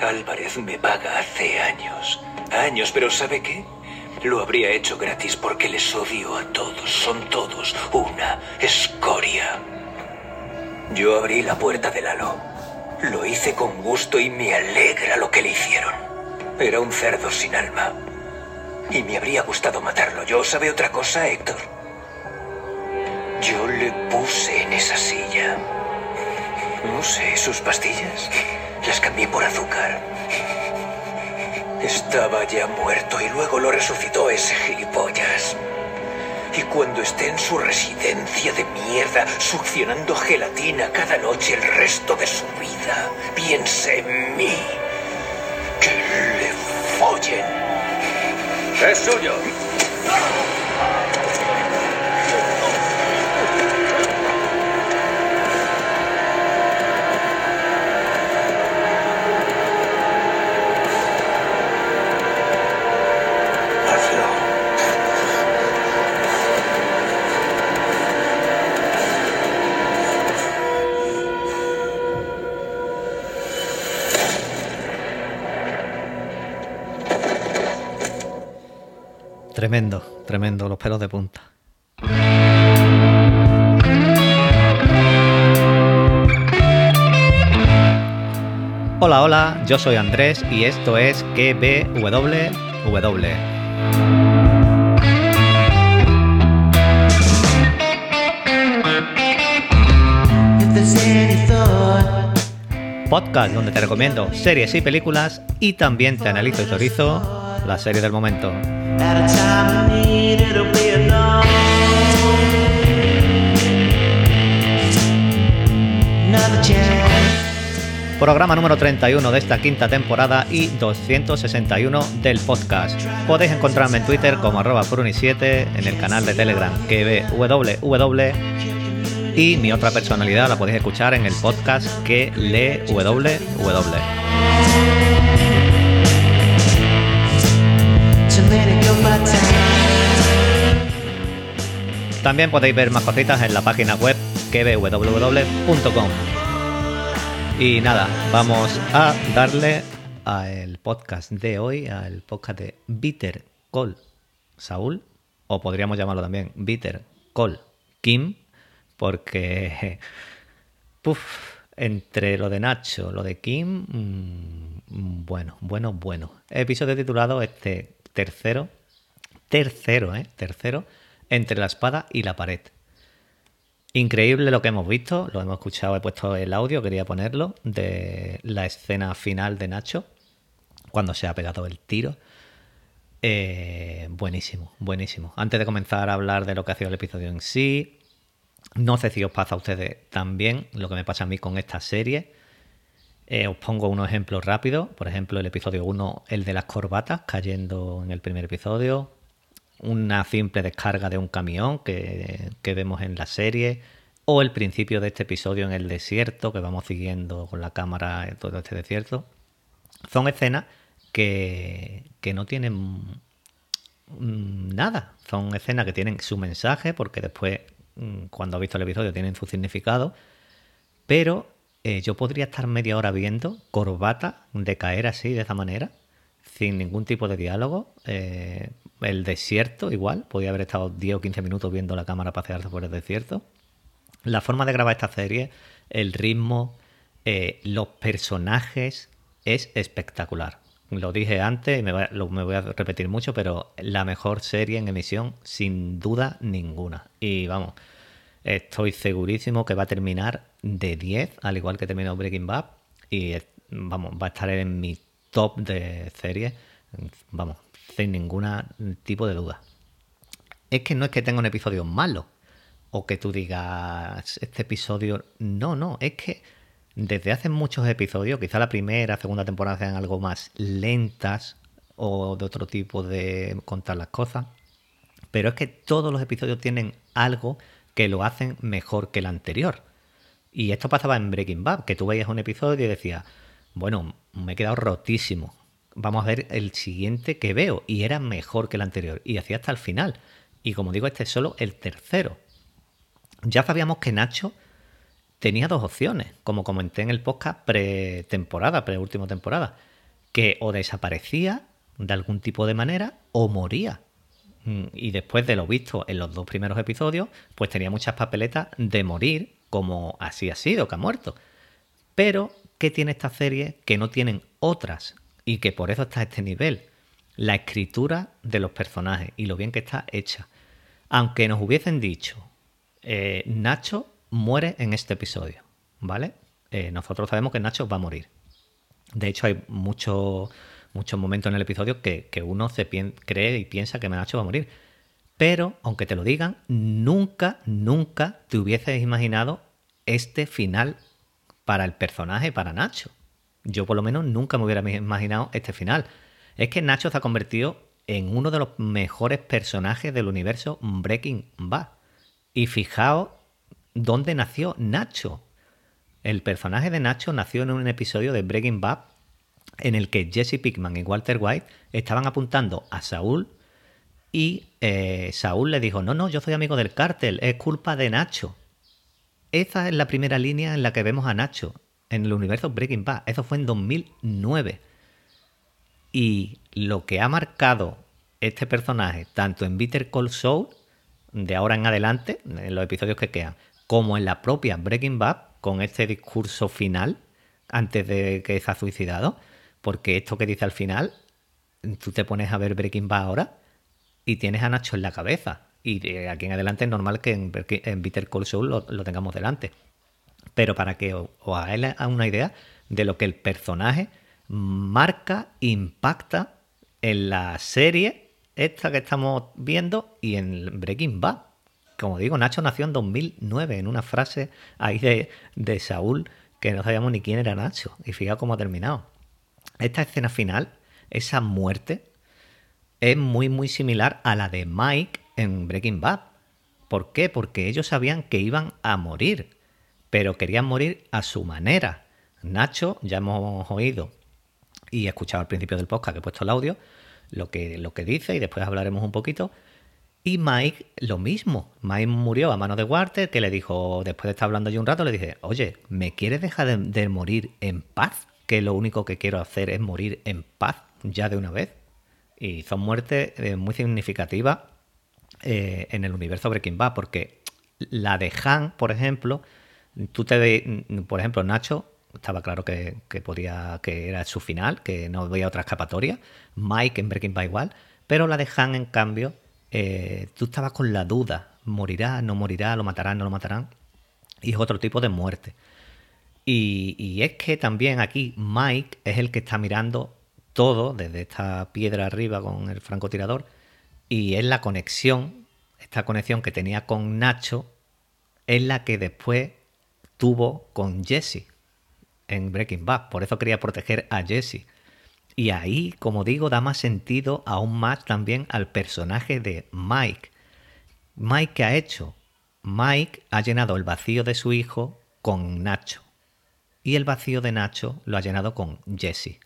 Álvarez me paga hace años. Años, pero ¿sabe qué? Lo habría hecho gratis porque les odio a todos. Son todos una escoria. Yo abrí la puerta de Lalo. Lo hice con gusto y me alegra lo que le hicieron. Era un cerdo sin alma. Y me habría gustado matarlo. ¿Yo sabe otra cosa, Héctor? Yo le puse en esa silla. No sé, sus pastillas. Las cambié por azúcar. Estaba ya muerto y luego lo resucitó ese gilipollas. Y cuando esté en su residencia de mierda, succionando gelatina cada noche el resto de su vida, piense en mí. Que le follen. Es suyo. Tremendo, tremendo, los pelos de punta. Hola, hola, yo soy Andrés y esto es KBWW. Podcast donde te recomiendo series y películas y también te analizo y teorizo la serie del momento. Programa número 31 de esta quinta temporada y 261 del podcast. Podéis encontrarme en Twitter como arroba pruni7, en el canal de Telegram que www y mi otra personalidad la podéis escuchar en el podcast que lee www. También podéis ver más cositas en la página web www.com. Y nada, vamos a darle al podcast de hoy, al podcast de Bitter Call Saúl, o podríamos llamarlo también Bitter Call Kim, porque puf, entre lo de Nacho, lo de Kim, mm, bueno, bueno, bueno. Episodio titulado este tercero, tercero, ¿eh? Tercero, entre la espada y la pared. Increíble lo que hemos visto, lo hemos escuchado, he puesto el audio, quería ponerlo, de la escena final de Nacho, cuando se ha pegado el tiro. Eh, buenísimo, buenísimo. Antes de comenzar a hablar de lo que ha sido el episodio en sí, no sé si os pasa a ustedes también lo que me pasa a mí con esta serie. Eh, os pongo unos ejemplos rápidos. Por ejemplo, el episodio 1, el de las corbatas, cayendo en el primer episodio. Una simple descarga de un camión que, que vemos en la serie. O el principio de este episodio en el desierto, que vamos siguiendo con la cámara en todo este desierto. Son escenas que, que no tienen nada. Son escenas que tienen su mensaje, porque después, mm, cuando has visto el episodio, tienen su significado. Pero eh, yo podría estar media hora viendo corbata de caer así, de esa manera, sin ningún tipo de diálogo. Eh, el desierto, igual, podría haber estado 10 o 15 minutos viendo la cámara pasearse por el desierto. La forma de grabar esta serie, el ritmo, eh, los personajes, es espectacular. Lo dije antes y me voy, a, lo- me voy a repetir mucho, pero la mejor serie en emisión, sin duda ninguna. Y vamos, estoy segurísimo que va a terminar de 10, al igual que terminó Breaking Bad. Y vamos, va a estar en mi top de series, vamos, sin ningún tipo de duda. Es que no es que tenga un episodio malo o que tú digas este episodio. No, no, es que desde hace muchos episodios, quizá la primera, segunda temporada sean algo más lentas o de otro tipo de contar las cosas, pero es que todos los episodios tienen algo que lo hacen mejor que el anterior. Y esto pasaba en Breaking Bad, que tú veías un episodio y decías, bueno, me he quedado rotísimo. Vamos a ver el siguiente que veo. Y era mejor que el anterior. Y hacía hasta el final. Y como digo, este es solo el tercero. Ya sabíamos que Nacho tenía dos opciones, como comenté en el podcast pre-temporada, pre-última temporada, que o desaparecía de algún tipo de manera o moría. Mm, Y después de lo visto en los dos primeros episodios, pues tenía muchas papeletas de morir, como así ha sido, que ha muerto. Pero, ¿qué tiene esta serie que no tienen otras? Y que por eso está a este nivel. La escritura de los personajes y lo bien que está hecha. Aunque nos hubiesen dicho, eh, Nacho muere en este episodio, ¿vale? Eh, nosotros sabemos que Nacho va a morir. De hecho, hay muchos muchos momentos en el episodio que, que uno se cree y piensa que Nacho va a morir. Pero, aunque te lo digan, nunca, nunca te hubieses imaginado este final para el personaje, para Nacho. Yo por lo menos nunca me hubiera imaginado este final. Es que Nacho se ha convertido en uno de los mejores personajes del universo Breaking Bad. Y fijaos dónde nació Nacho. El personaje de Nacho nació en un episodio de Breaking Bad en el que Jesse Pickman y Walter White estaban apuntando a Saúl y eh, Saúl le dijo, no, no, yo soy amigo del cártel, es culpa de Nacho. Esa es la primera línea en la que vemos a Nacho en el universo Breaking Bad. Eso fue en 2009. Y lo que ha marcado este personaje, tanto en Bitter Cold Soul, de ahora en adelante, en los episodios que quedan, como en la propia Breaking Bad, con este discurso final, antes de que se ha suicidado, porque esto que dice al final, tú te pones a ver Breaking Bad ahora y tienes a Nacho en la cabeza. Y de aquí en adelante es normal que en, en Bitter Cold Soul lo, tengamos delante. Pero para que os, hagáis una idea de lo que el personaje marca, impacta en la serie esta que estamos viendo y en Breaking Bad. Como digo, Nacho nació en 2009 en una frase ahí de, de Saúl que no sabíamos ni quién era Nacho. Y fíjate cómo ha terminado. Esta escena final, esa muerte, es muy muy similar a la de Mike en Breaking Bad. ¿Por qué? Porque ellos sabían que iban a morir, pero querían morir a su manera. Nacho, ya hemos oído y escuchado al principio del podcast que he puesto el audio, lo que, lo que dice y después hablaremos un poquito. Y Mike, lo mismo. Mike murió a mano de Walter, que le dijo, después de estar hablando yo un rato, le dije, oye, ¿me quieres dejar de, de morir en paz? Que lo único que quiero hacer es morir en paz ya de una vez. Y son muertes eh, muy significativas eh, en el universo Breaking Bad, porque la de Han, por ejemplo, tú te ve, por ejemplo, Nacho, estaba claro que, podía, que era su final, que no había otra escapatoria. Mike en Breaking Bad igual, pero la de Han, en cambio, eh, tú estabas con la duda, morirá, no morirá, lo matarán, no lo matarán, y es otro tipo de muerte. Y es que también aquí Mike es el que está mirando todo desde esta piedra arriba con el francotirador y es la conexión, esta conexión que tenía con Nacho, es la que después tuvo con Jesse en Breaking Bad. Por eso quería proteger a Jesse. Y ahí, como digo, da más sentido aún más también al personaje de Mike. Mike, ¿qué ha hecho? Mike ha llenado el vacío de su hijo con Nacho. Y el vacío de Nacho lo ha llenado con Jesse.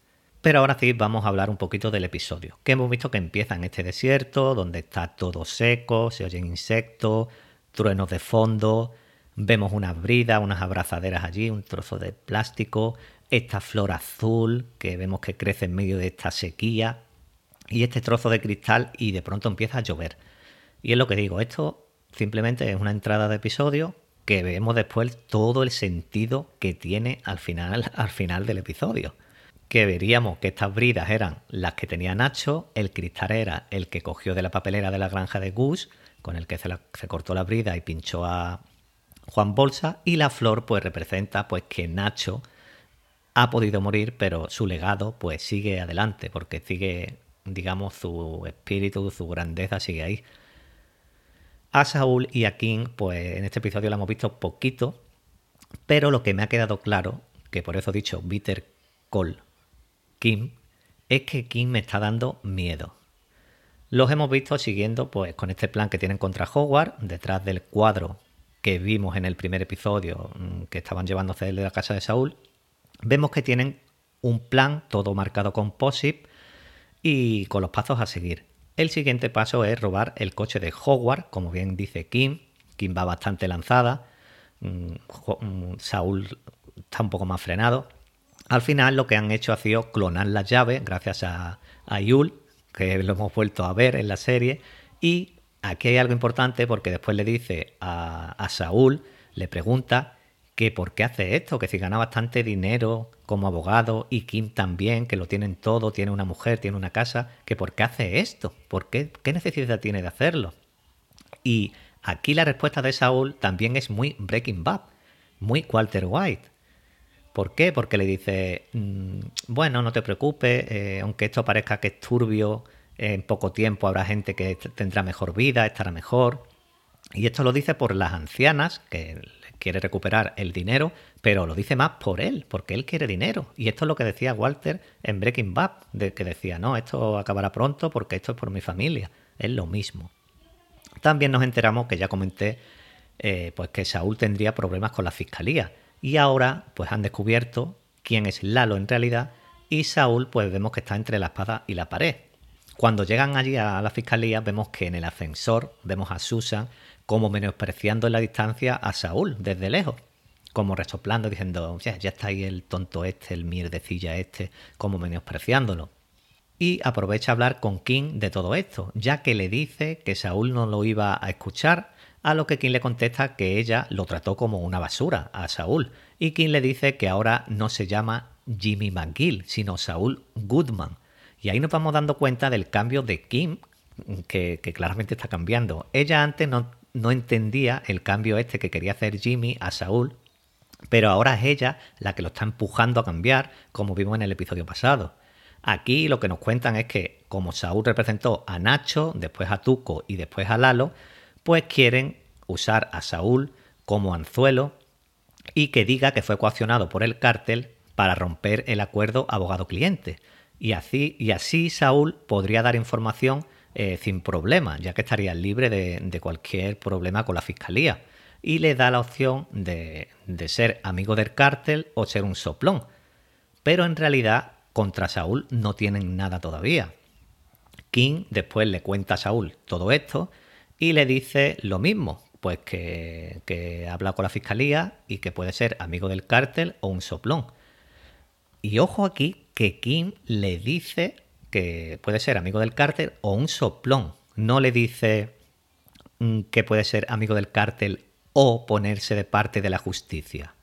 Pero ahora sí vamos a hablar un poquito del episodio, que hemos visto que empieza en este desierto, donde está todo seco, se oyen insectos, truenos de fondo, vemos unas bridas, unas abrazaderas allí, un trozo de plástico, esta flor azul que vemos que crece en medio de esta sequía, y este trozo de cristal y de pronto empieza a llover. Y es lo que digo, esto simplemente es una entrada de episodio que vemos después todo el sentido que tiene al final, al final del episodio. Que veríamos que estas bridas eran las que tenía Nacho, el cristal era el que cogió de la papelera de la granja de Gus, con el que se, cortó la brida y pinchó a Juan Bolsa, y la flor pues representa pues que Nacho ha podido morir, pero su legado pues sigue adelante, porque sigue, digamos, su espíritu, su grandeza sigue ahí. A Saúl y a King, pues en este episodio lo hemos visto poquito, pero lo que me ha quedado claro, que por eso he dicho Bitter Call Kim, es que Kim me está dando miedo. Los hemos visto siguiendo pues con este plan que tienen contra Howard, detrás del cuadro que vimos en el primer episodio mm, que estaban llevándose de la casa de Saúl. Vemos que tienen un plan todo marcado con POSIT y con los pasos a seguir. El siguiente paso es robar el coche de Howard, como bien dice Kim. Kim va bastante lanzada. mm, mm, Saúl está un poco más frenado. Al final lo que han hecho ha sido clonar las llaves gracias a, Yul, que lo hemos vuelto a ver en la serie. Y aquí hay algo importante porque después le dice a, a Saúl, le pregunta que por qué hace esto, que si gana bastante dinero como abogado y Kim también, que lo tienen todo, tiene una mujer, tiene una casa, que por qué hace esto, ¿por qué, qué necesidad tiene de hacerlo? Y aquí la respuesta de Saúl también es muy Breaking Bad, muy Walter White. ¿Por qué? Porque le dice, mm, bueno, no te preocupes, eh, aunque esto parezca que es turbio, en poco tiempo habrá gente que tendrá mejor vida, estará mejor. Y esto lo dice por las ancianas, que quiere recuperar el dinero, pero lo dice más por él, porque él quiere dinero. Y esto es lo que decía Walter en Breaking Bad, de que decía, no, esto acabará pronto porque esto es por mi familia. Es lo mismo. También nos enteramos que ya comenté eh, pues que Saúl tendría problemas con la fiscalía. Y ahora pues han descubierto quién es Lalo en realidad y Saúl pues vemos que está entre la espada y la pared. Cuando llegan allí a la fiscalía vemos que en el ascensor vemos a Susan como menospreciando en la distancia a Saúl desde lejos. Como resoplando diciendo, ya, ya está ahí el tonto este, el mierdecilla este, como menospreciándolo y aprovecha a hablar con King de todo esto, ya que le dice que Saúl no lo iba a escuchar, a lo que King le contesta que ella lo trató como una basura a Saúl, y King le dice que ahora no se llama Jimmy McGill, sino Saúl Goodman. Y ahí nos vamos dando cuenta del cambio de Kim, que, claramente está cambiando. Ella antes no, no entendía el cambio este que quería hacer Jimmy a Saúl, pero ahora es ella la que lo está empujando a cambiar, como vimos en el episodio pasado. Aquí lo que nos cuentan es que como Saúl representó a Nacho, después a Tuco y después a Lalo, pues quieren usar a Saúl como anzuelo y que diga que fue coaccionado por el cártel para romper el acuerdo abogado-cliente. Y así, y así Saúl podría dar información eh, sin problema, ya que estaría libre de, de cualquier problema con la fiscalía. Y le da la opción de, de ser amigo del cártel o ser un soplón. Pero en realidad contra Saúl no tienen nada todavía. King después le cuenta a Saúl todo esto y le dice lo mismo, pues que, que habla con la fiscalía y que puede ser amigo del cártel o un soplón. Y ojo aquí que King le dice que puede ser amigo del cártel o un soplón. No le dice mm, que puede ser amigo del cártel o ponerse de parte de la justicia.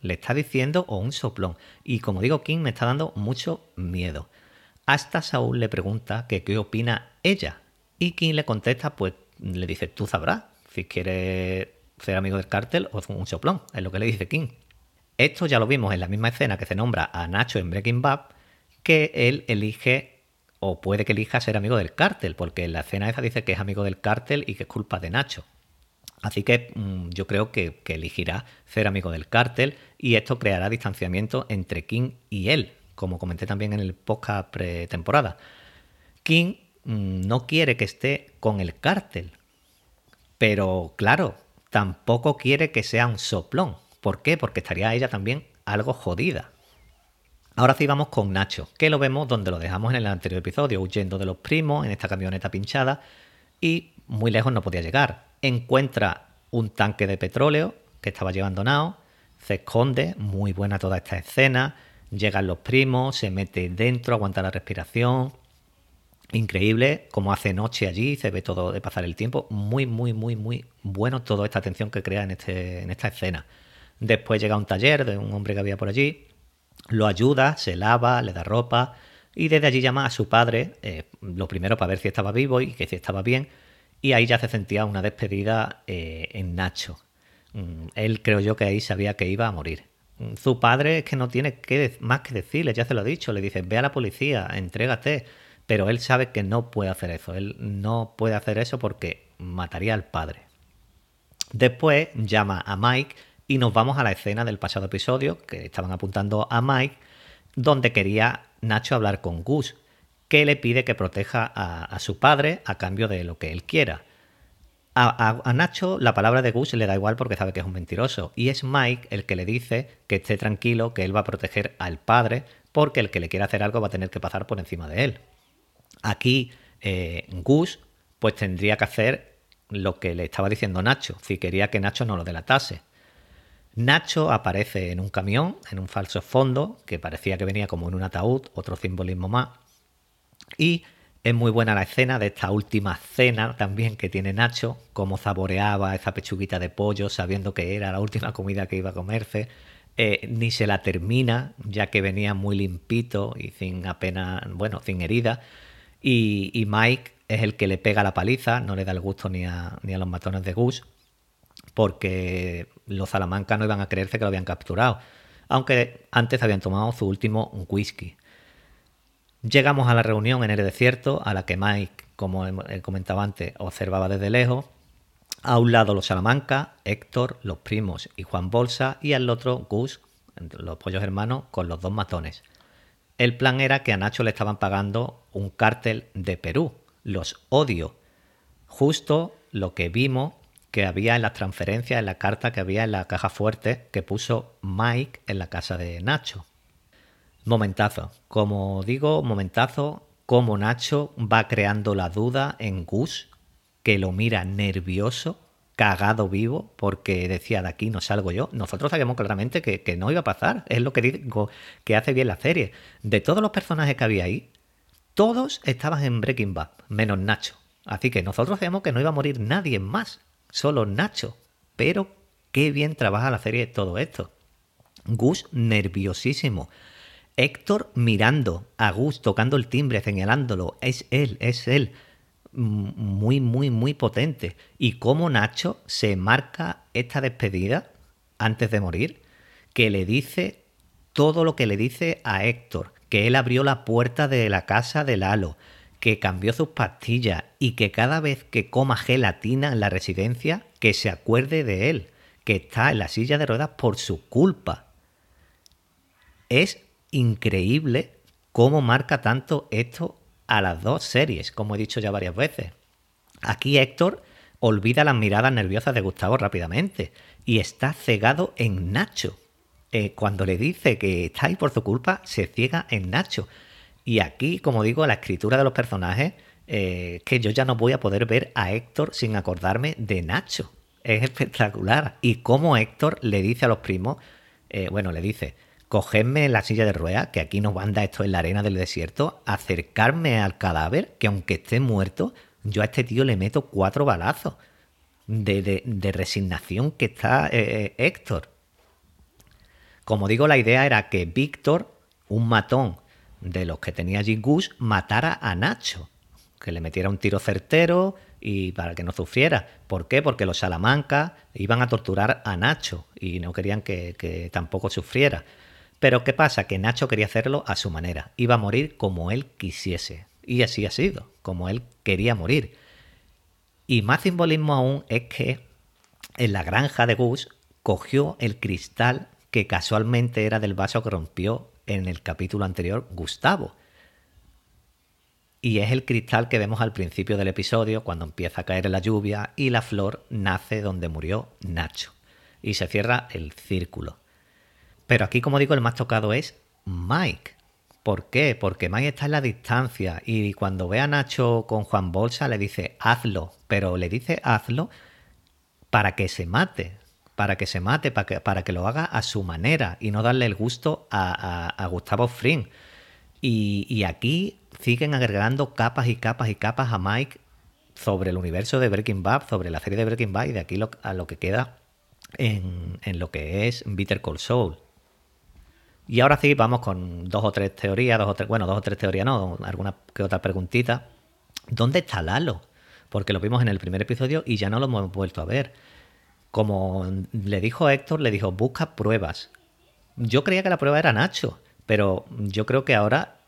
Le está diciendo o un soplón. Y como digo, King me está dando mucho miedo. Hasta Saúl le pregunta que qué opina ella. Y King le contesta, pues le dice, tú sabrás si quieres ser amigo del cártel o un soplón. Es lo que le dice King. Esto ya lo vimos en la misma escena que se nombra a Nacho en Breaking Bad, que él elige o puede que elija ser amigo del cártel, porque en la escena esa dice que es amigo del cártel y que es culpa de Nacho. Así que mmm, yo creo que, que, elegirá ser amigo del cártel y esto creará distanciamiento entre King y él, como comenté también en el podcast pretemporada. King no quiere que esté con el cártel, pero claro, tampoco quiere que sea un soplón. ¿Por qué? Porque estaría ella también algo jodida. Ahora sí vamos con Nacho, que lo vemos donde lo dejamos en el anterior episodio, huyendo de los primos en esta camioneta pinchada y muy lejos no podía llegar. Encuentra un tanque de petróleo que estaba llevando Nao, se esconde, muy buena toda esta escena, llegan los primos, se mete dentro, aguanta la respiración. Increíble, como hace noche allí, se ve todo de pasar el tiempo. Muy, muy, muy, muy bueno toda esta tensión que crea en, este, en esta escena. Después llega un taller de un hombre que había por allí, lo ayuda, se lava, le da ropa y desde allí llama a su padre, eh, lo primero para ver si estaba vivo y que si estaba bien, y ahí ya se sentía una despedida eh, en Nacho. Mm, él creo yo que ahí sabía que iba a morir. Mm, su padre es que no tiene que, más que decirle, ya se lo ha dicho, le dice, ve a la policía, entrégate, pero él sabe que no puede hacer eso, él no puede hacer eso porque mataría al padre. Después llama a Mike y nos vamos a la escena del pasado episodio que estaban apuntando a Mike, donde quería Nacho hablar con Gus, que le pide que proteja a, su padre a cambio de lo que él quiera. A, a, Nacho la palabra de Gus le da igual porque sabe que es un mentiroso. Y es Mike el que le dice que esté tranquilo, que él va a proteger al padre, porque el que le quiera hacer algo va a tener que pasar por encima de él. Aquí eh, Gus pues tendría que hacer lo que le estaba diciendo Nacho, si quería que Nacho no lo delatase. Nacho aparece en un camión, en un falso fondo, que parecía que venía como en un ataúd, otro simbolismo más. Y es muy buena la escena de esta última cena también que tiene Nacho, cómo saboreaba esa pechuguita de pollo sabiendo que era la última comida que iba a comerse. Eh, ni se la termina, ya que venía muy limpito y sin apenas, bueno, sin herida. Y, Mike es el que le pega la paliza, no le da el gusto ni a, ni a los matones de Gus, porque los Salamanca no iban a creerse que lo habían capturado, aunque antes habían tomado su último whisky. Llegamos a la reunión en el desierto, a la que Mike, como he comentado antes, observaba desde lejos. A un lado los Salamanca, Héctor, los primos y Juan Bolsa, y al otro Gus, los pollos hermanos, con los dos matones. El plan era que a Nacho le estaban pagando un cártel de Perú, los odio. Justo lo que vimos que había en las transferencias, en la carta que había en la caja fuerte que puso Mike en la casa de Nacho. Momentazo. Como digo, momentazo, como Nacho va creando la duda en Gus, que lo mira nervioso, cagado vivo, porque decía de aquí no salgo yo. Nosotros sabíamos claramente que, que no iba a pasar. Es lo que digo que hace bien la serie. De todos los personajes que había ahí, todos estaban en Breaking Bad, menos Nacho. Así que nosotros sabíamos que no iba a morir nadie más solo Nacho. Pero qué bien trabaja la serie todo esto. Gus nerviosísimo. Héctor mirando a Gus, tocando el timbre, señalándolo. Es él, es él. Muy, muy, muy potente. Y cómo Nacho se marca esta despedida antes de morir, que le dice todo lo que le dice a Héctor, que él abrió la puerta de la casa de Lalo, que cambió sus pastillas y que cada vez que coma gelatina en la residencia, que se acuerde de él, que está en la silla de ruedas por su culpa. Es increíble cómo marca tanto esto a las dos series, como he dicho ya varias veces. Aquí Héctor olvida las miradas nerviosas de Gustavo rápidamente y está cegado en Nacho. Eh, cuando le dice que está ahí por su culpa, se ciega en Nacho. Y aquí, como digo, la escritura de los personajes, eh, que yo ya no voy a poder ver a Héctor sin acordarme de Nacho. Es espectacular. Y como Héctor le dice a los primos, eh, bueno, le dice, cogedme la silla de ruedas, que aquí nos manda esto en la arena del desierto, acercarme al cadáver, que aunque esté muerto, yo a este tío le meto cuatro balazos de, resignación que está eh, Héctor. Como digo, la idea era que Víctor, un matón de los que tenía allí Gus matara a Nacho, que le metiera un tiro certero y para que no sufriera. ¿Por qué? Porque los Salamanca iban a torturar a Nacho y no querían que, que tampoco sufriera. Pero ¿qué pasa? Que Nacho quería hacerlo a su manera. Iba a morir como él quisiese. Y así ha sido, como él quería morir. Y más simbolismo aún es que en la granja de Gus cogió el cristal que casualmente era del vaso que rompió en el capítulo anterior Gustavo. Y es el cristal que vemos al principio del episodio cuando empieza a caer la lluvia y la flor nace donde murió Nacho. Y se cierra el círculo. Pero aquí, como digo, el más tocado es Mike. ¿Por qué? Porque Mike está en la distancia y cuando ve a Nacho con Juan Bolsa le dice hazlo, pero le dice hazlo para que se mate para que se mate, para que, para que lo haga a su manera y no darle el gusto a, Gustavo Fring. Y, aquí siguen agregando capas y capas y capas a Mike sobre el universo de Breaking Bad, sobre la serie de Breaking Bad y de aquí a lo que queda en, lo que es Bitter Cold Soul. Y ahora sí, vamos con dos o tres teorías, dos o tres, bueno, dos o tres teorías no, alguna que otra preguntita. ¿Dónde está Lalo? Porque lo vimos en el primer episodio y ya no lo hemos vuelto a ver como le dijo Héctor, le dijo, busca pruebas. Yo creía que la prueba era Nacho, pero yo creo que ahora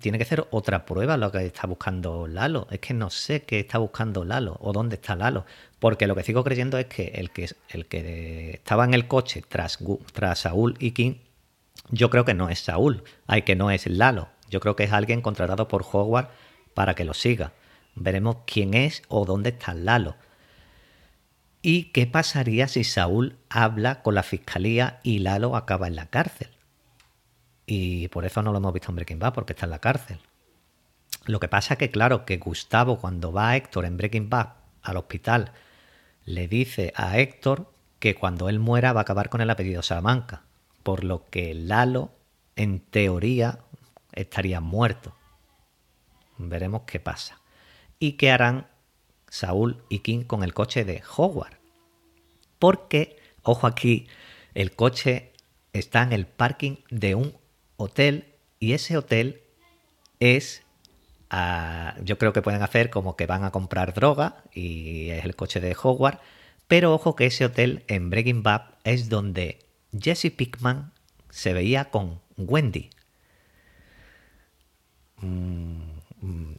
tiene que ser otra prueba lo que está buscando Lalo. Es que no sé qué está buscando Lalo o dónde está Lalo. Porque lo que sigo creyendo es que el que, el que estaba en el coche tras, tras Saúl y King, yo creo que no es Saúl, hay que no es Lalo. Yo creo que es alguien contratado por Howard para que lo siga. Veremos quién es o dónde está Lalo. ¿Y qué pasaría si Saúl habla con la fiscalía y Lalo acaba en la cárcel? Y por eso no lo hemos visto en Breaking Bad, porque está en la cárcel. Lo que pasa es que, claro, que Gustavo, cuando va a Héctor en Breaking Bad al hospital, le dice a Héctor que cuando él muera va a acabar con el apellido Salamanca, por lo que Lalo, en teoría, estaría muerto. Veremos qué pasa. ¿Y qué harán Saúl y King con el coche de Howard? Porque, ojo aquí, el coche está en el parking de un hotel y ese hotel es ah, yo creo que pueden hacer como que van a comprar droga y es el coche de Howard pero ojo que ese hotel en Breaking Bad es donde Jesse Pickman se veía con Wendy. Mm, mm,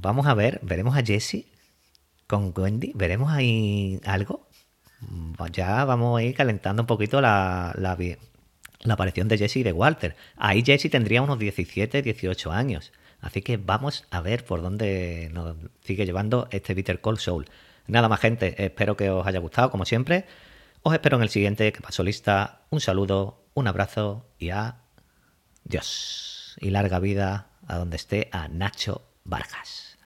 vamos a ver, veremos a Jesse con Wendy, veremos ahí algo. Mm, ya vamos a ir calentando un poquito la, la, la aparición de Jesse y de Walter. Ahí Jesse tendría unos 17, 18 años. Así que vamos a ver por dónde nos sigue llevando este Bitter Cold Soul. Nada más, gente. Espero que os haya gustado, como siempre. Os espero en el siguiente que paso lista. Un saludo, un abrazo y a Dios. Y larga vida a donde esté a Nacho Vargas.